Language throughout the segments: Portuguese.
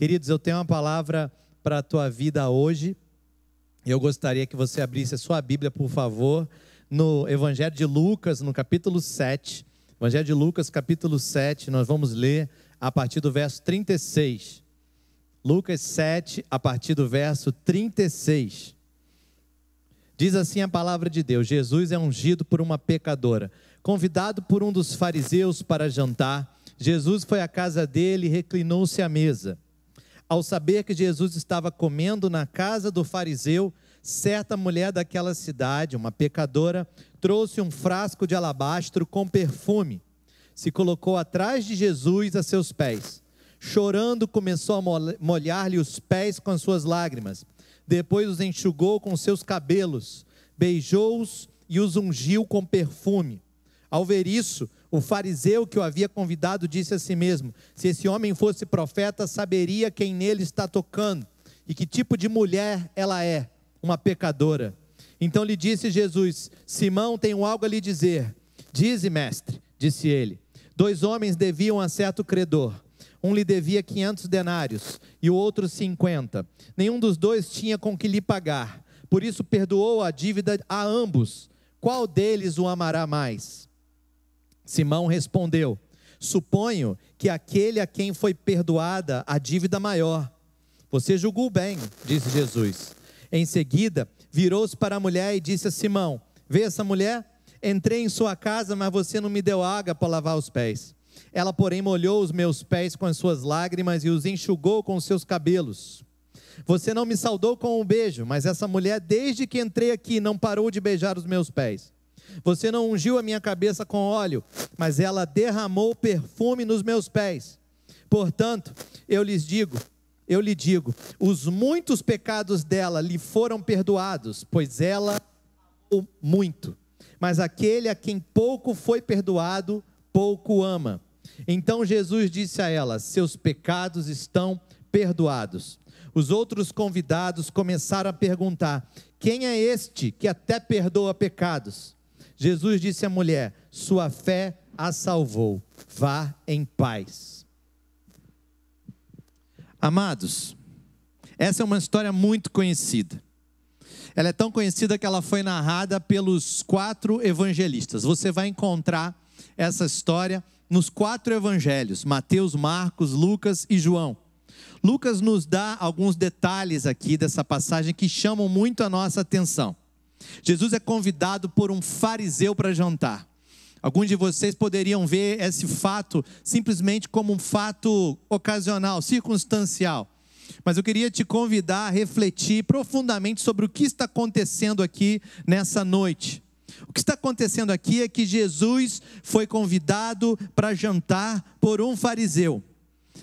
Queridos, eu tenho uma palavra para a tua vida hoje. Eu gostaria que você abrisse a sua Bíblia, por favor, no Evangelho de Lucas, no capítulo 7. Evangelho de Lucas, capítulo 7, nós vamos ler a partir do verso 36. Lucas 7, a partir do verso 36. Diz assim a palavra de Deus: Jesus é ungido por uma pecadora. Convidado por um dos fariseus para jantar, Jesus foi à casa dele e reclinou-se à mesa. Ao saber que Jesus estava comendo na casa do fariseu, certa mulher daquela cidade, uma pecadora, trouxe um frasco de alabastro com perfume. Se colocou atrás de Jesus a seus pés. Chorando, começou a molhar-lhe os pés com as suas lágrimas. Depois os enxugou com seus cabelos, beijou-os e os ungiu com perfume. Ao ver isso, o fariseu que o havia convidado disse a si mesmo: Se esse homem fosse profeta, saberia quem nele está tocando e que tipo de mulher ela é, uma pecadora. Então lhe disse Jesus: Simão, tenho algo a lhe dizer. Dize, mestre, disse ele. Dois homens deviam a certo credor. Um lhe devia quinhentos denários e o outro cinquenta. Nenhum dos dois tinha com que lhe pagar. Por isso perdoou a dívida a ambos. Qual deles o amará mais? Simão respondeu: Suponho que aquele a quem foi perdoada a dívida maior. Você julgou bem, disse Jesus. Em seguida, virou-se para a mulher e disse a Simão: Vê essa mulher? Entrei em sua casa, mas você não me deu água para lavar os pés. Ela, porém, molhou os meus pés com as suas lágrimas e os enxugou com os seus cabelos. Você não me saudou com um beijo, mas essa mulher, desde que entrei aqui, não parou de beijar os meus pés. Você não ungiu a minha cabeça com óleo, mas ela derramou perfume nos meus pés. Portanto, eu lhes digo, eu lhe digo, os muitos pecados dela lhe foram perdoados, pois ela amou muito. Mas aquele a quem pouco foi perdoado, pouco ama. Então Jesus disse a ela: Seus pecados estão perdoados. Os outros convidados começaram a perguntar: Quem é este que até perdoa pecados? Jesus disse à mulher: Sua fé a salvou, vá em paz. Amados, essa é uma história muito conhecida. Ela é tão conhecida que ela foi narrada pelos quatro evangelistas. Você vai encontrar essa história nos quatro evangelhos: Mateus, Marcos, Lucas e João. Lucas nos dá alguns detalhes aqui dessa passagem que chamam muito a nossa atenção. Jesus é convidado por um fariseu para jantar. Alguns de vocês poderiam ver esse fato simplesmente como um fato ocasional, circunstancial. Mas eu queria te convidar a refletir profundamente sobre o que está acontecendo aqui nessa noite. O que está acontecendo aqui é que Jesus foi convidado para jantar por um fariseu,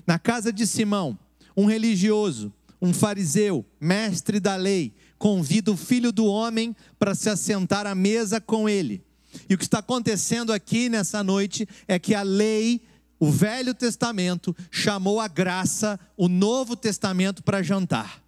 na casa de Simão, um religioso, um fariseu, mestre da lei, convida o filho do homem para se assentar à mesa com ele. E o que está acontecendo aqui nessa noite é que a lei, o Velho Testamento, chamou a graça, o Novo Testamento para jantar.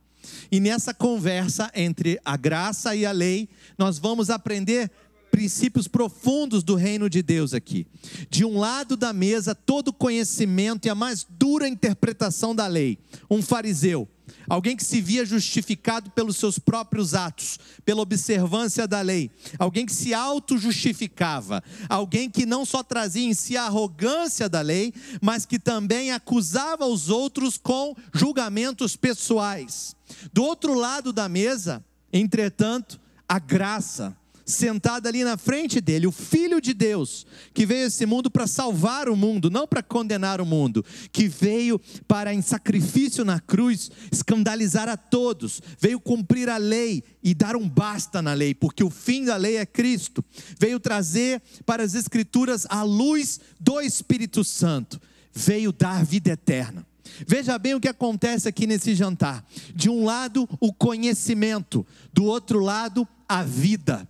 E nessa conversa entre a graça e a lei, nós vamos aprender princípios profundos do reino de Deus aqui. De um lado da mesa, todo conhecimento e a mais dura interpretação da lei. Um fariseu alguém que se via justificado pelos seus próprios atos, pela observância da lei, alguém que se auto-justificava, alguém que não só trazia em si a arrogância da lei, mas que também acusava os outros com julgamentos pessoais. Do outro lado da mesa, entretanto, a graça, sentado ali na frente dele, o Filho de Deus, que veio a esse mundo para salvar o mundo, não para condenar o mundo, que veio para, em sacrifício na cruz, escandalizar a todos, veio cumprir a lei e dar um basta na lei, porque o fim da lei é Cristo, veio trazer para as Escrituras a luz do Espírito Santo, veio dar vida eterna. Veja bem o que acontece aqui nesse jantar. De um lado, o conhecimento, do outro lado, a vida.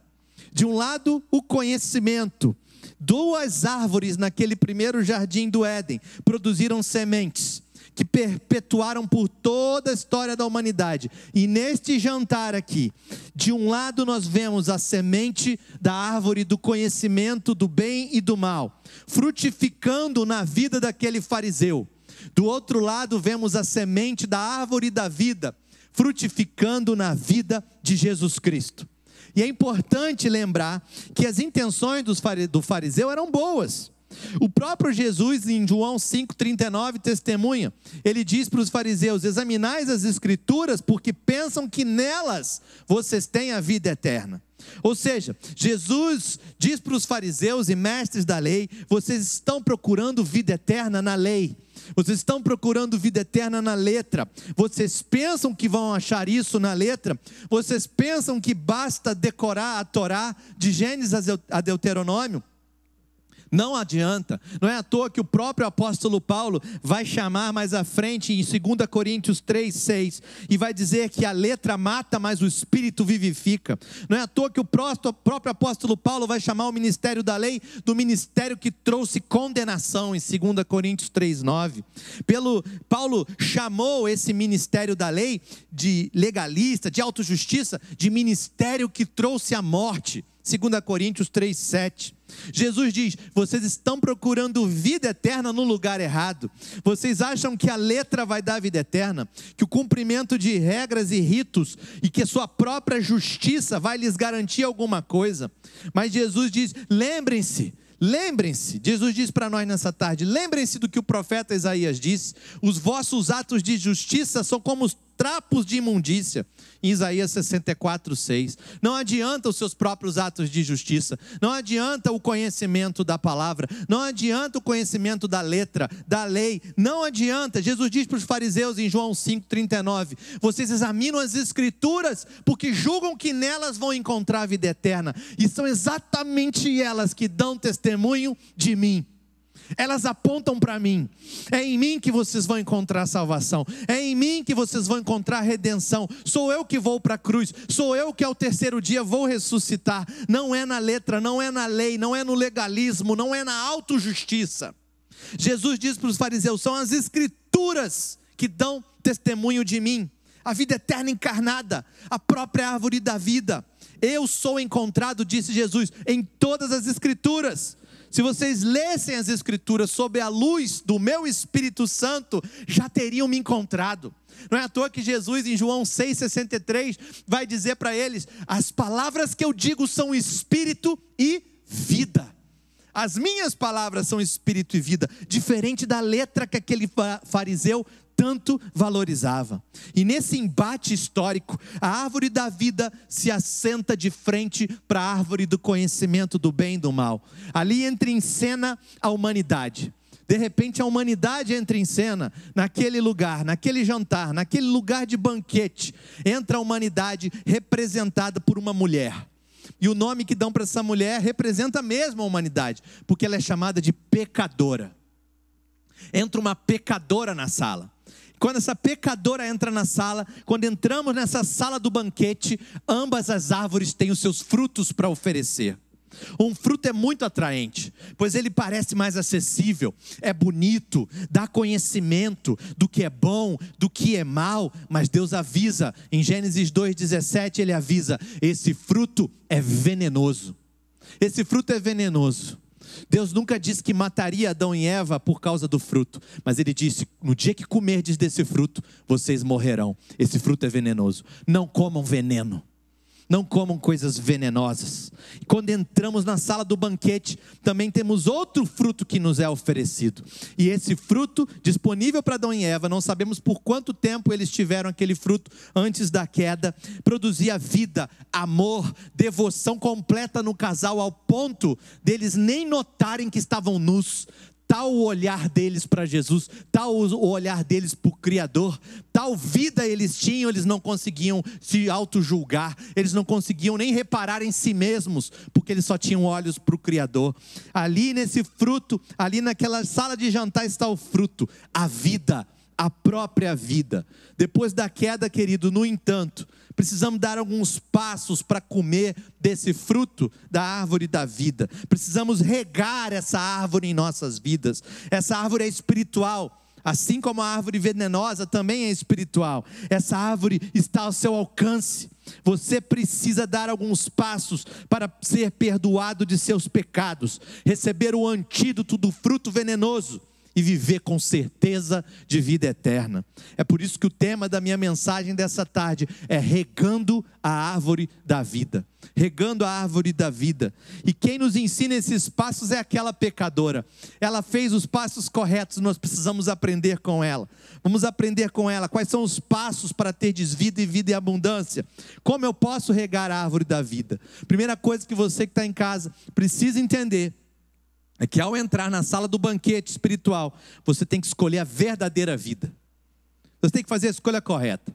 De um lado, o conhecimento. Duas árvores naquele primeiro jardim do Éden produziram sementes que perpetuaram por toda a história da humanidade. E neste jantar aqui, de um lado nós vemos a semente da árvore do conhecimento do bem e do mal, frutificando na vida daquele fariseu Do outro lado, vemos a semente da árvore da vida frutificando na vida de Jesus Cristo. E é importante lembrar que as intenções do fariseu eram boas. O próprio Jesus, em João 5,39, testemunha. Ele diz para os fariseus: Examinais as Escrituras, porque pensam que nelas vocês têm a vida eterna. Ou seja, Jesus diz para os fariseus e mestres da lei: vocês estão procurando vida eterna na lei. Vocês estão procurando vida eterna na letra. Vocês pensam que vão achar isso na letra? Vocês pensam que basta decorar a Torá de Gênesis a Deuteronômio? Não adianta. Não é à toa que o próprio apóstolo Paulo vai chamar mais à frente em 2 Coríntios 3, 6 e vai dizer que a letra mata, mas o espírito vivifica. Não é à toa que o próprio apóstolo Paulo vai chamar o ministério da lei do ministério que trouxe condenação em 2 Coríntios 3, 9. Pelo Paulo chamou esse ministério da lei de legalista, de autojustiça, de ministério que trouxe a morte. 2 Coríntios 3, 7. Jesus diz: vocês estão procurando vida eterna no lugar errado. Vocês acham que a letra vai dar vida eterna, que o cumprimento de regras e ritos e que a sua própria justiça vai lhes garantir alguma coisa. Mas Jesus diz: lembrem-se. Lembrem-se, Jesus diz para nós nessa tarde: lembrem-se do que o profeta Isaías disse: os vossos atos de justiça são como os trapos de imundícia, em Isaías 64, 6. Não adianta os seus próprios atos de justiça, não adianta o conhecimento da palavra, não adianta o conhecimento da letra, da lei, não adianta. Jesus diz para os fariseus em João 5,39: vocês examinam as escrituras, porque julgam que nelas vão encontrar vida eterna, e são exatamente elas que dão testemunho de mim elas apontam para mim. É em mim que vocês vão encontrar salvação, é em mim que vocês vão encontrar redenção. Sou eu que vou para a cruz, sou eu que ao terceiro dia vou ressuscitar. Não é na letra, não é na lei, não é no legalismo, não é na autojustiça. Jesus diz para os fariseus: são as escrituras que dão testemunho de mim, a vida eterna encarnada, a própria árvore da vida. Eu sou encontrado, disse Jesus, em todas as escrituras. Se vocês lessem as Escrituras sob a luz do meu Espírito Santo, já teriam me encontrado. Não é à toa que Jesus, em João 6,63, vai dizer para eles: As palavras que eu digo são espírito e vida. As minhas palavras são espírito e vida, diferente da letra que aquele fariseu tanto valorizava. E nesse embate histórico, a árvore da vida se assenta de frente para a árvore do conhecimento do bem e do mal. Ali entra em cena a humanidade. De repente a humanidade entra em cena naquele lugar, naquele jantar, naquele lugar de banquete. Entra a humanidade representada por uma mulher. E o nome que dão para essa mulher representa mesmo a humanidade, porque ela é chamada de pecadora. Entra uma pecadora na sala. Quando essa pecadora entra na sala, quando entramos nessa sala do banquete, ambas as árvores têm os seus frutos para oferecer. Um fruto é muito atraente, pois ele parece mais acessível, é bonito, dá conhecimento do que é bom, do que é mal, mas Deus avisa, em Gênesis 2,17 ele avisa: esse fruto é venenoso. Esse fruto é venenoso. Deus nunca disse que mataria Adão e Eva por causa do fruto, mas ele disse: no dia que comerdes desse fruto, vocês morrerão. Esse fruto é venenoso. Não comam veneno. Não comam coisas venenosas. Quando entramos na sala do banquete, também temos outro fruto que nos é oferecido. E esse fruto, disponível para Adão e Eva, não sabemos por quanto tempo eles tiveram aquele fruto antes da queda, produzia vida, amor, devoção completa no casal, ao ponto deles nem notarem que estavam nus, tal o olhar deles para Jesus, tal o olhar deles para o Criador, tal vida eles tinham, eles não conseguiam se auto-julgar, eles não conseguiam nem reparar em si mesmos, porque eles só tinham olhos para o Criador. Ali nesse fruto, ali naquela sala de jantar está o fruto, a vida, a própria vida. Depois da queda, querido, no entanto, precisamos dar alguns passos para comer desse fruto da árvore da vida. Precisamos regar essa árvore em nossas vidas. Essa árvore é espiritual. Assim como a árvore venenosa também é espiritual, essa árvore está ao seu alcance. Você precisa dar alguns passos para ser perdoado de seus pecados, receber o antídoto do fruto venenoso e viver com certeza de vida eterna. É por isso que o tema da minha mensagem dessa tarde é regando a árvore da vida. Regando a árvore da vida. E quem nos ensina esses passos é aquela pecadora. Ela fez os passos corretos, nós precisamos aprender com ela. Vamos aprender com ela quais são os passos para ter desvida e vida e abundância. Como eu posso regar a árvore da vida? Primeira coisa que você que está em casa precisa entender é que ao entrar na sala do banquete espiritual, você tem que escolher a verdadeira vida. Você tem que fazer a escolha correta.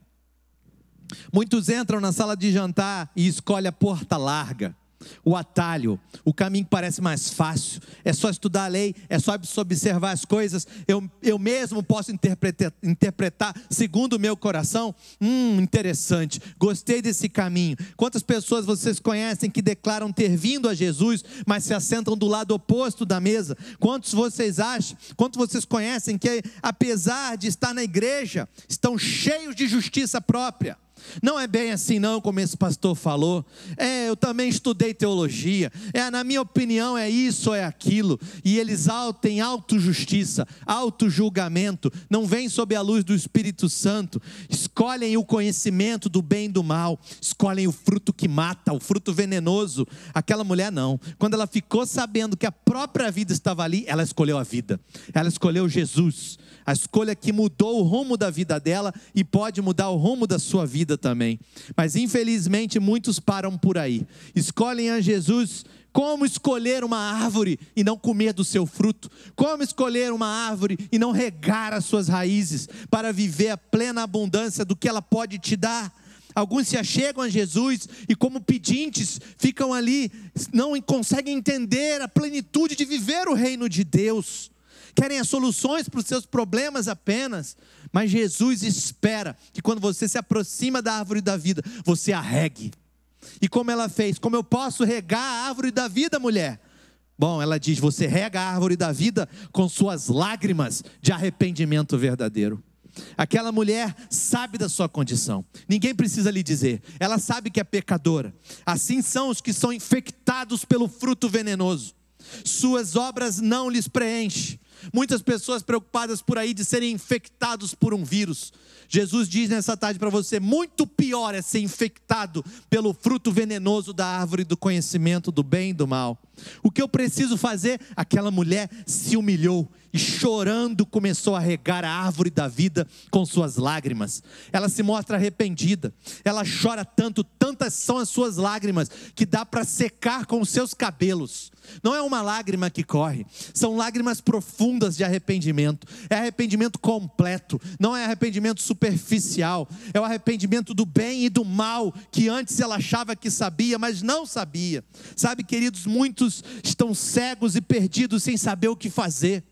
Muitos entram na sala de jantar e escolhem a porta larga o atalho, o caminho que parece mais fácil, é só estudar a lei, é só observar as coisas, eu, eu mesmo posso interpretar, interpretar segundo o meu coração. Hum, interessante, gostei desse caminho. Quantas pessoas vocês conhecem que declaram ter vindo a Jesus, mas se assentam do lado oposto da mesa? Quantos vocês acham, quantos vocês conhecem que, apesar de estar na igreja, estão cheios de justiça própria? Não é bem assim, não, como esse pastor falou. É, eu também estudei teologia. É, na minha opinião, é isso é aquilo. E eles têm auto-justiça, auto-julgamento. Não vêm sob a luz do Espírito Santo. Escolhem o conhecimento do bem e do mal. Escolhem o fruto que mata, o fruto venenoso. Aquela mulher não. Quando ela ficou sabendo que a própria vida estava ali, ela escolheu a vida. Ela escolheu Jesus a escolha que mudou o rumo da vida dela e pode mudar o rumo da sua vida também. Mas infelizmente muitos param por aí. Escolhem a Jesus como escolher uma árvore e não comer do seu fruto? Como escolher uma árvore e não regar as suas raízes para viver a plena abundância do que ela pode te dar? Alguns se achegam a Jesus e, como pedintes, ficam ali, não conseguem entender a plenitude de viver o reino de Deus querem as soluções para os seus problemas apenas, mas Jesus espera que quando você se aproxima da árvore da vida, você a regue. E como ela fez? Como eu posso regar a árvore da vida, mulher? Bom, ela diz: você rega a árvore da vida com suas lágrimas de arrependimento verdadeiro. Aquela mulher sabe da sua condição, ninguém precisa lhe dizer, ela sabe que é pecadora. Assim são os que são infectados pelo fruto venenoso, suas obras não lhes preenchem, Muitas pessoas preocupadas por aí de serem infectados por um vírus. Jesus diz nessa tarde para você: muito pior é ser infectado pelo fruto venenoso da árvore do conhecimento do bem e do mal. O que eu preciso fazer? Aquela mulher se humilhou e chorando começou a regar a árvore da vida com suas lágrimas. Ela se mostra arrependida. Ela chora tanto, tantas são as suas lágrimas que dá para secar com os seus cabelos. Não é uma lágrima que corre, são lágrimas profundas de arrependimento. É arrependimento completo, não é arrependimento superficial. É o arrependimento do bem e do mal que antes ela achava que sabia, mas não sabia. Sabe, queridos, muitos estão cegos e perdidos sem saber o que fazer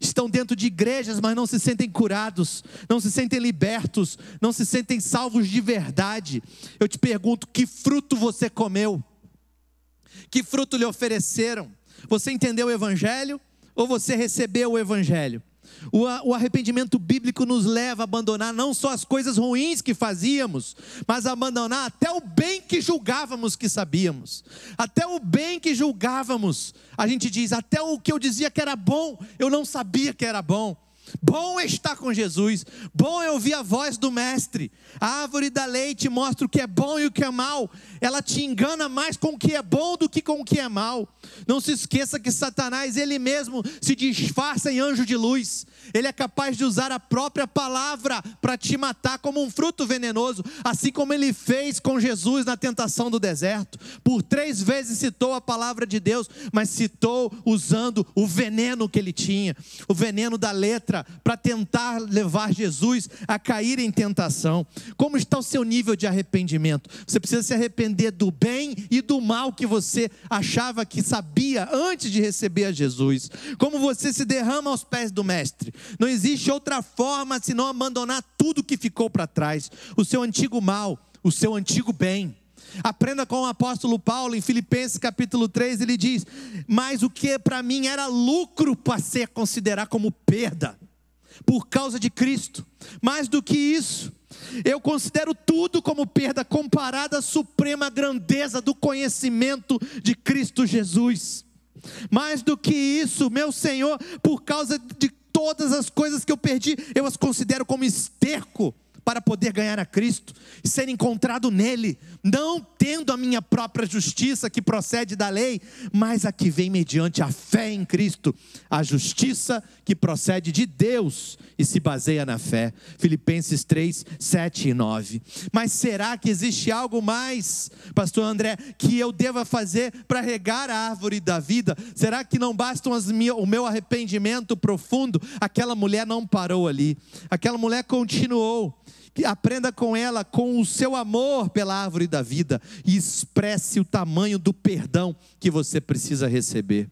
estão dentro de igrejas, mas não se sentem curados, não se sentem libertos, não se sentem salvos de verdade. Eu te pergunto: que fruto você comeu? Que fruto lhe ofereceram? Você entendeu o Evangelho ou você recebeu o Evangelho? O arrependimento bíblico nos leva a abandonar não só as coisas ruins que fazíamos, mas a abandonar até o bem que julgávamos que sabíamos. Até o bem que julgávamos. A gente diz, até o que eu dizia que era bom, eu não sabia que era bom. Bom é estar com Jesus, bom é ouvir a voz do Mestre. A árvore da lei te mostra o que é bom e o que é mal. Ela te engana mais com o que é bom do que com o que é mal. Não se esqueça que Satanás, ele mesmo, se disfarça em anjo de luz. Ele é capaz de usar a própria palavra para te matar como um fruto venenoso, assim como ele fez com Jesus na tentação do deserto. Por três vezes citou a palavra de Deus, mas citou usando o veneno que ele tinha, o veneno da letra, para tentar levar Jesus a cair em tentação. Como está o seu nível de arrependimento? Você precisa se arrepender do bem e do mal que você achava que sabia antes de receber a Jesus. Como você se derrama aos pés do Mestre. Não existe outra forma senão abandonar tudo que ficou para trás, o seu antigo mal, o seu antigo bem. Aprenda com o apóstolo Paulo em Filipenses capítulo 3, ele diz: Mas o que para mim era lucro passei a considerar como perda, por causa de Cristo. Mais do que isso, eu considero tudo como perda comparada à suprema grandeza do conhecimento de Cristo Jesus. Mais do que isso, meu Senhor, por causa de todas as coisas que eu perdi, eu as considero como esterco para poder ganhar a Cristo e ser encontrado nele, não tendo a minha própria justiça que procede da lei, mas a que vem mediante a fé em Cristo, a justiça que procede de Deus e se baseia na fé. Filipenses 3, 7 e 9. Mas será que existe algo mais, Pastor André, que eu deva fazer para regar a árvore da vida? Será que não bastam as, o meu arrependimento profundo? Aquela mulher não parou ali, aquela mulher continuou aprenda com ela, com o seu amor pela árvore da vida, e expresse o tamanho do perdão que você precisa receber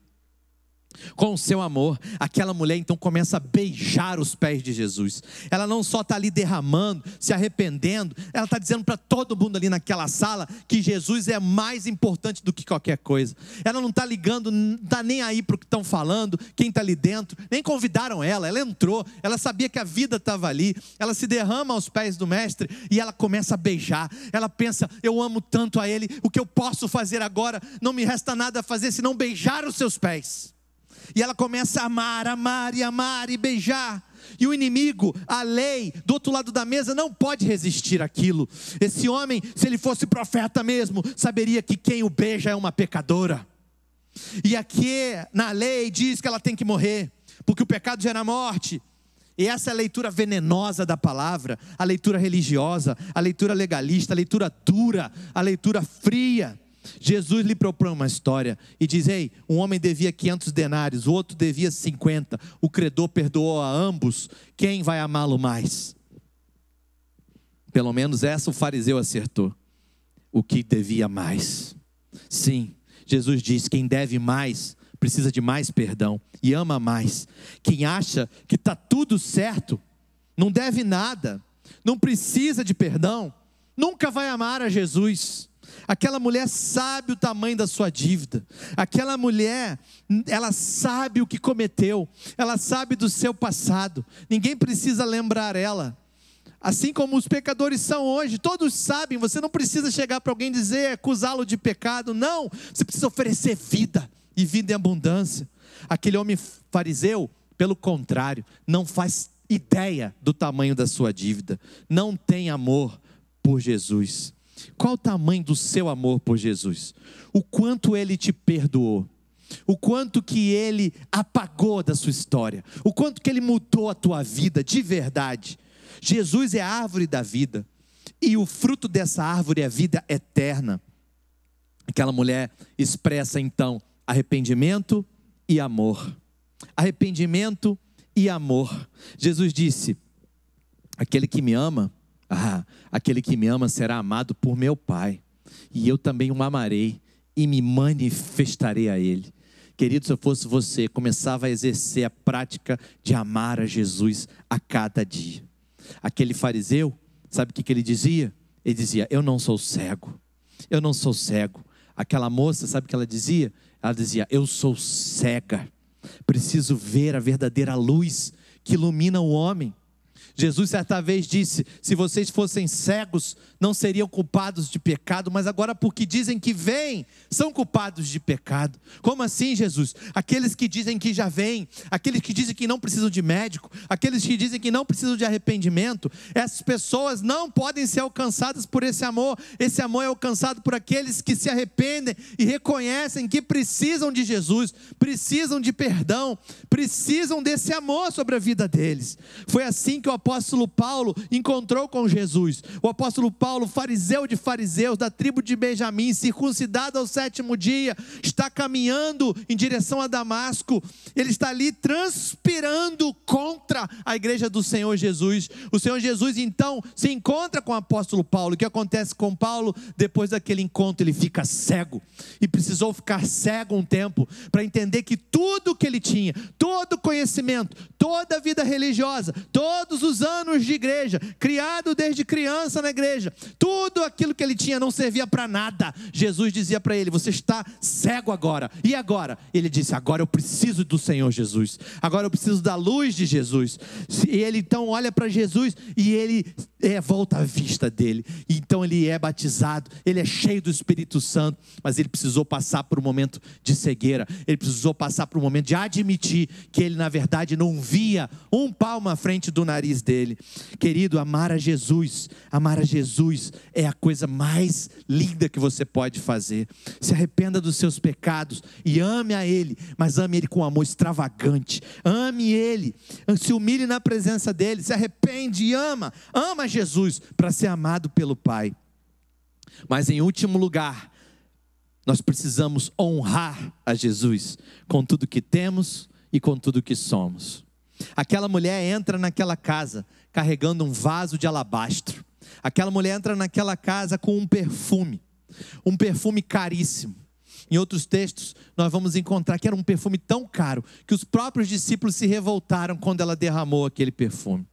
com o seu amor, aquela mulher então começa a beijar os pés de Jesus. Ela não só está ali derramando, se arrependendo, ela está dizendo para todo mundo ali naquela sala que Jesus é mais importante do que qualquer coisa. Ela não está ligando, não está nem aí para o que estão falando, quem está ali dentro, nem convidaram ela. Ela entrou, ela sabia que a vida estava ali, ela se derrama aos pés do Mestre e ela começa a beijar. Ela pensa: Eu amo tanto a Ele, o que eu posso fazer agora? Não me resta nada a fazer senão beijar os seus pés. E ela começa a amar, amar e amar e beijar. E o inimigo, a lei, do outro lado da mesa, não pode resistir aquilo. Esse homem, se ele fosse profeta mesmo, saberia que quem o beija é uma pecadora. E aqui na lei diz que ela tem que morrer, porque o pecado gera morte. E essa é a leitura venenosa da palavra, a leitura religiosa, a leitura legalista, a leitura dura, a leitura fria. Jesus lhe propõe uma história e diz: Ei, um homem devia 500 denários, o outro devia 50. O credor perdoou a ambos. Quem vai amá-lo mais? Pelo menos essa o fariseu acertou. O que devia mais. Sim, Jesus diz: quem deve mais precisa de mais perdão e ama mais. Quem acha que está tudo certo, não deve nada, não precisa de perdão, nunca vai amar a Jesus. Aquela mulher sabe o tamanho da sua dívida. Aquela mulher, ela sabe o que cometeu. Ela sabe do seu passado. Ninguém precisa lembrar ela. Assim como os pecadores são hoje, todos sabem, você não precisa chegar para alguém dizer, acusá-lo de pecado, não, você precisa oferecer vida e vida em abundância. Aquele homem fariseu, pelo contrário, não faz ideia do tamanho da sua dívida, não tem amor por Jesus. Qual o tamanho do seu amor por Jesus? O quanto ele te perdoou? O quanto que ele apagou da sua história? O quanto que ele mudou a tua vida de verdade? Jesus é a árvore da vida. E o fruto dessa árvore é a vida eterna. Aquela mulher expressa então arrependimento e amor. Arrependimento e amor. Jesus disse: Aquele que me ama, ah, aquele que me ama será amado por meu Pai, e eu também o amarei e me manifestarei a Ele. Querido, se eu fosse você, começava a exercer a prática de amar a Jesus a cada dia. Aquele fariseu, sabe o que, que ele dizia? Ele dizia: Eu não sou cego, eu não sou cego. Aquela moça, sabe o que ela dizia? Ela dizia: Eu sou cega, preciso ver a verdadeira luz que ilumina o homem. Jesus certa vez disse: Se vocês fossem cegos, não seriam culpados de pecado, mas agora, porque dizem que vêm, são culpados de pecado. Como assim, Jesus? Aqueles que dizem que já vêm, aqueles que dizem que não precisam de médico, aqueles que dizem que não precisam de arrependimento, essas pessoas não podem ser alcançadas por esse amor. Esse amor é alcançado por aqueles que se arrependem e reconhecem que precisam de Jesus, precisam de perdão, precisam desse amor sobre a vida deles. Foi assim que o apóstolo Paulo encontrou com Jesus. O apóstolo Paulo, fariseu de fariseus, da tribo de Benjamim, circuncidado ao sétimo dia, está caminhando em direção a Damasco. Ele está ali transpirando contra a igreja do Senhor Jesus. O Senhor Jesus então se encontra com o apóstolo Paulo. O que acontece com Paulo? Depois daquele encontro, ele fica cego e precisou ficar cego um tempo para entender que tudo que ele tinha, todo conhecimento, toda a vida religiosa, todos os anos de igreja, criado desde criança na igreja, tudo aquilo que ele tinha não servia para nada. Jesus dizia para ele: Você está cego agora. E agora? Ele disse: Agora eu preciso do Senhor Jesus. Agora eu preciso da luz de Jesus. E ele então olha para Jesus e ele é, volta a vista dele. Então ele é batizado, ele é cheio do Espírito Santo, mas ele precisou passar por um momento de cegueira. Ele precisou passar por um momento de admitir que ele na verdade não via um palmo à frente do nariz dele. Querido, amar a Jesus, amar a Jesus é a coisa mais linda que você pode fazer. Se arrependa dos seus pecados e ame a ele, mas ame ele com amor extravagante. Ame ele, se humilhe na presença dele, se arrepende e ama. Ama Jesus para ser amado pelo Pai. Mas em último lugar, nós precisamos honrar a Jesus com tudo que temos e com tudo que somos. Aquela mulher entra naquela casa carregando um vaso de alabastro. Aquela mulher entra naquela casa com um perfume, um perfume caríssimo. Em outros textos, nós vamos encontrar que era um perfume tão caro que os próprios discípulos se revoltaram quando ela derramou aquele perfume.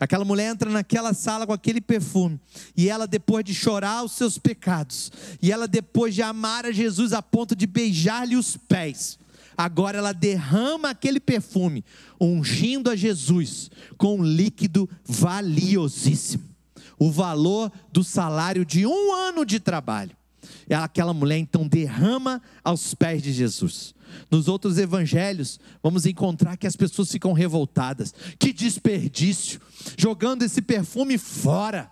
Aquela mulher entra naquela sala com aquele perfume, e ela, depois de chorar os seus pecados, e ela, depois de amar a Jesus a ponto de beijar-lhe os pés, agora ela derrama aquele perfume, ungindo a Jesus com um líquido valiosíssimo o valor do salário de um ano de trabalho. Aquela mulher então derrama aos pés de Jesus. Nos outros evangelhos, vamos encontrar que as pessoas ficam revoltadas. Que desperdício! Jogando esse perfume fora.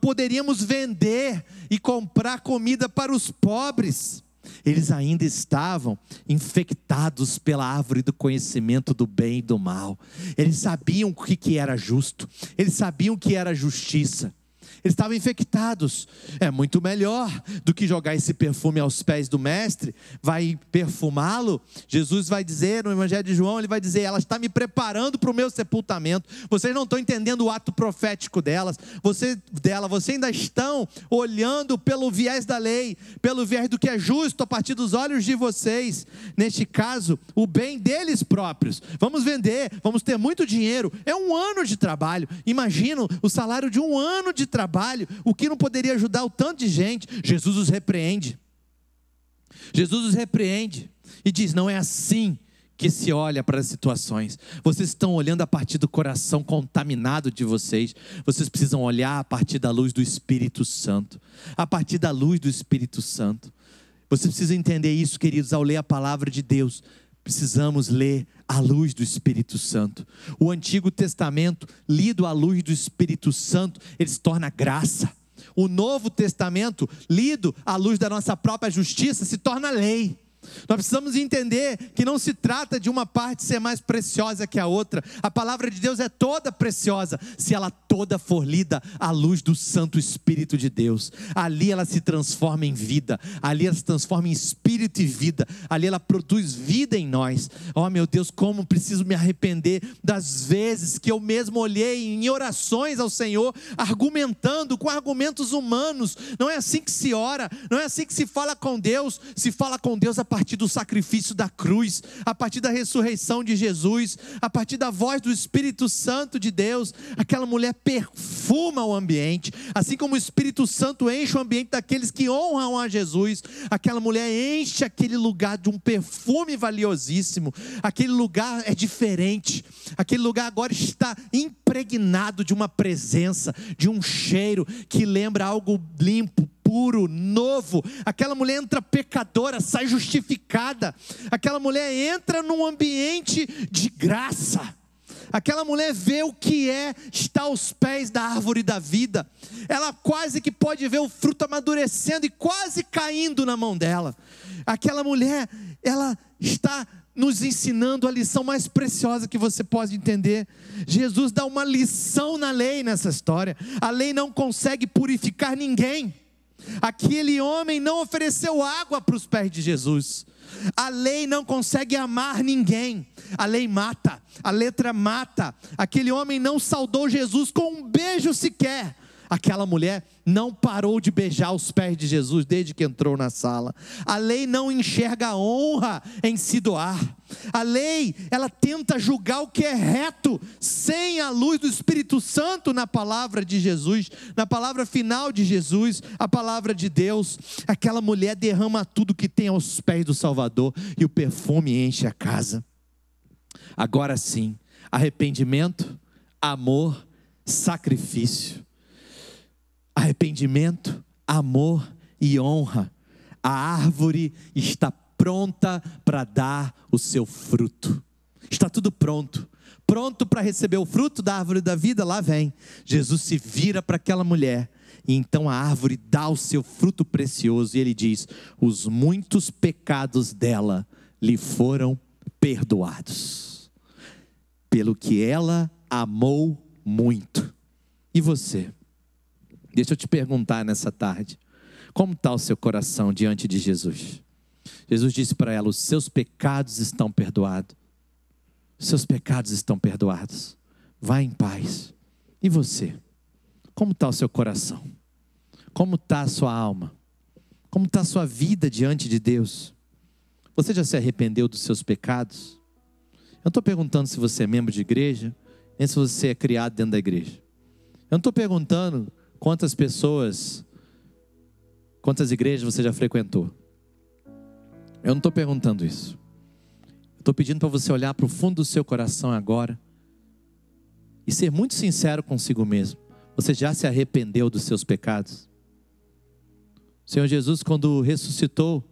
Poderíamos vender e comprar comida para os pobres. Eles ainda estavam infectados pela árvore do conhecimento do bem e do mal. Eles sabiam o que era justo, eles sabiam o que era justiça. Eles estavam infectados. É muito melhor do que jogar esse perfume aos pés do mestre, vai perfumá-lo. Jesus vai dizer no Evangelho de João, ele vai dizer: ela está me preparando para o meu sepultamento. Vocês não estão entendendo o ato profético delas, você, dela, vocês ainda estão olhando pelo viés da lei, pelo viés do que é justo a partir dos olhos de vocês. Neste caso, o bem deles próprios. Vamos vender, vamos ter muito dinheiro. É um ano de trabalho. Imagina o salário de um ano de trabalho trabalho, o que não poderia ajudar o tanto de gente, Jesus os repreende. Jesus os repreende e diz: não é assim que se olha para as situações. Vocês estão olhando a partir do coração contaminado de vocês. Vocês precisam olhar a partir da luz do Espírito Santo. A partir da luz do Espírito Santo. Vocês precisam entender isso, queridos, ao ler a palavra de Deus precisamos ler à luz do Espírito Santo. O Antigo Testamento, lido à luz do Espírito Santo, ele se torna graça. O Novo Testamento, lido à luz da nossa própria justiça, se torna lei. Nós precisamos entender que não se trata de uma parte ser mais preciosa que a outra. A palavra de Deus é toda preciosa, se ela toda for lida à luz do Santo Espírito de Deus. Ali ela se transforma em vida, ali ela se transforma em espírito e vida, ali ela produz vida em nós. Oh meu Deus, como preciso me arrepender das vezes que eu mesmo olhei em orações ao Senhor, argumentando com argumentos humanos. Não é assim que se ora, não é assim que se fala com Deus. Se fala com Deus a partir do sacrifício da cruz, a partir da ressurreição de Jesus, a partir da voz do Espírito Santo de Deus, aquela mulher perfuma o ambiente, assim como o Espírito Santo enche o ambiente daqueles que honram a Jesus, aquela mulher enche aquele lugar de um perfume valiosíssimo, aquele lugar é diferente, aquele lugar agora está impregnado de uma presença, de um cheiro que lembra algo limpo, puro, novo. Aquela mulher entra pecadora, sai justificada. Aquela mulher entra num ambiente de graça. Aquela mulher vê o que é estar aos pés da árvore da vida. Ela quase que pode ver o fruto amadurecendo e quase caindo na mão dela. Aquela mulher, ela está nos ensinando a lição mais preciosa que você pode entender. Jesus dá uma lição na lei nessa história. A lei não consegue purificar ninguém. Aquele homem não ofereceu água para os pés de Jesus. A lei não consegue amar ninguém. A lei mata, a letra mata. Aquele homem não saudou Jesus com um beijo sequer. Aquela mulher não parou de beijar os pés de Jesus desde que entrou na sala. A lei não enxerga a honra em se doar. A lei, ela tenta julgar o que é reto, sem a luz do Espírito Santo na palavra de Jesus, na palavra final de Jesus, a palavra de Deus. Aquela mulher derrama tudo que tem aos pés do Salvador e o perfume enche a casa. Agora sim, arrependimento, amor, sacrifício arrependimento, amor e honra. A árvore está pronta para dar o seu fruto. Está tudo pronto. Pronto para receber o fruto da árvore da vida, lá vem. Jesus se vira para aquela mulher e então a árvore dá o seu fruto precioso e ele diz: "Os muitos pecados dela lhe foram perdoados, pelo que ela amou muito". E você? Deixa eu te perguntar nessa tarde: como está o seu coração diante de Jesus? Jesus disse para ela: Os seus pecados estão perdoados. Os seus pecados estão perdoados. Vá em paz. E você? Como está o seu coração? Como está a sua alma? Como está a sua vida diante de Deus? Você já se arrependeu dos seus pecados? Eu não estou perguntando se você é membro de igreja, nem se você é criado dentro da igreja. Eu não estou perguntando Quantas pessoas, quantas igrejas você já frequentou? Eu não estou perguntando isso. Estou pedindo para você olhar para o fundo do seu coração agora e ser muito sincero consigo mesmo. Você já se arrependeu dos seus pecados? O Senhor Jesus, quando ressuscitou,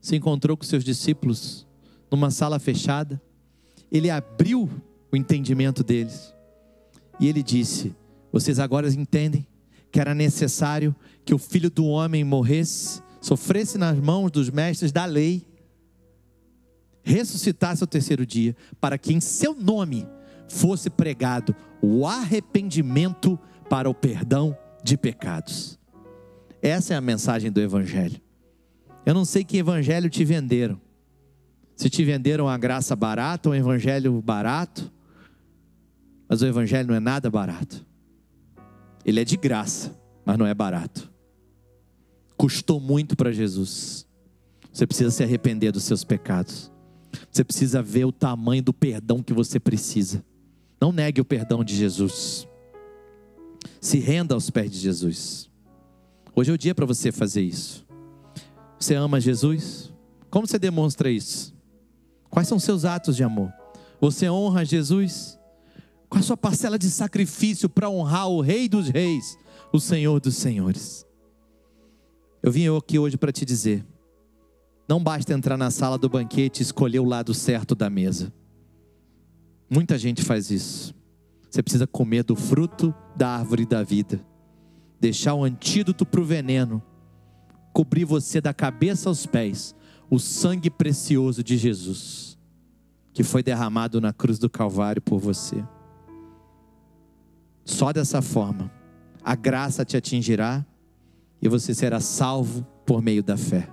se encontrou com seus discípulos numa sala fechada. Ele abriu o entendimento deles e ele disse: Vocês agora entendem que era necessário que o filho do homem morresse, sofresse nas mãos dos mestres da lei, ressuscitasse ao terceiro dia, para que em seu nome fosse pregado o arrependimento para o perdão de pecados. Essa é a mensagem do Evangelho. Eu não sei que evangelho te venderam. Se te venderam a graça barata ou um evangelho barato, mas o evangelho não é nada barato. Ele é de graça, mas não é barato. Custou muito para Jesus. Você precisa se arrepender dos seus pecados. Você precisa ver o tamanho do perdão que você precisa. Não negue o perdão de Jesus. Se renda aos pés de Jesus. Hoje é o dia para você fazer isso. Você ama Jesus? Como você demonstra isso? Quais são seus atos de amor? Você honra Jesus? Com a sua parcela de sacrifício para honrar o Rei dos Reis, o Senhor dos Senhores. Eu vim aqui hoje para te dizer: não basta entrar na sala do banquete e escolher o lado certo da mesa. Muita gente faz isso. Você precisa comer do fruto da árvore da vida, deixar o antídoto para o veneno, cobrir você da cabeça aos pés, o sangue precioso de Jesus, que foi derramado na cruz do Calvário por você. Só dessa forma a graça te atingirá e você será salvo por meio da fé.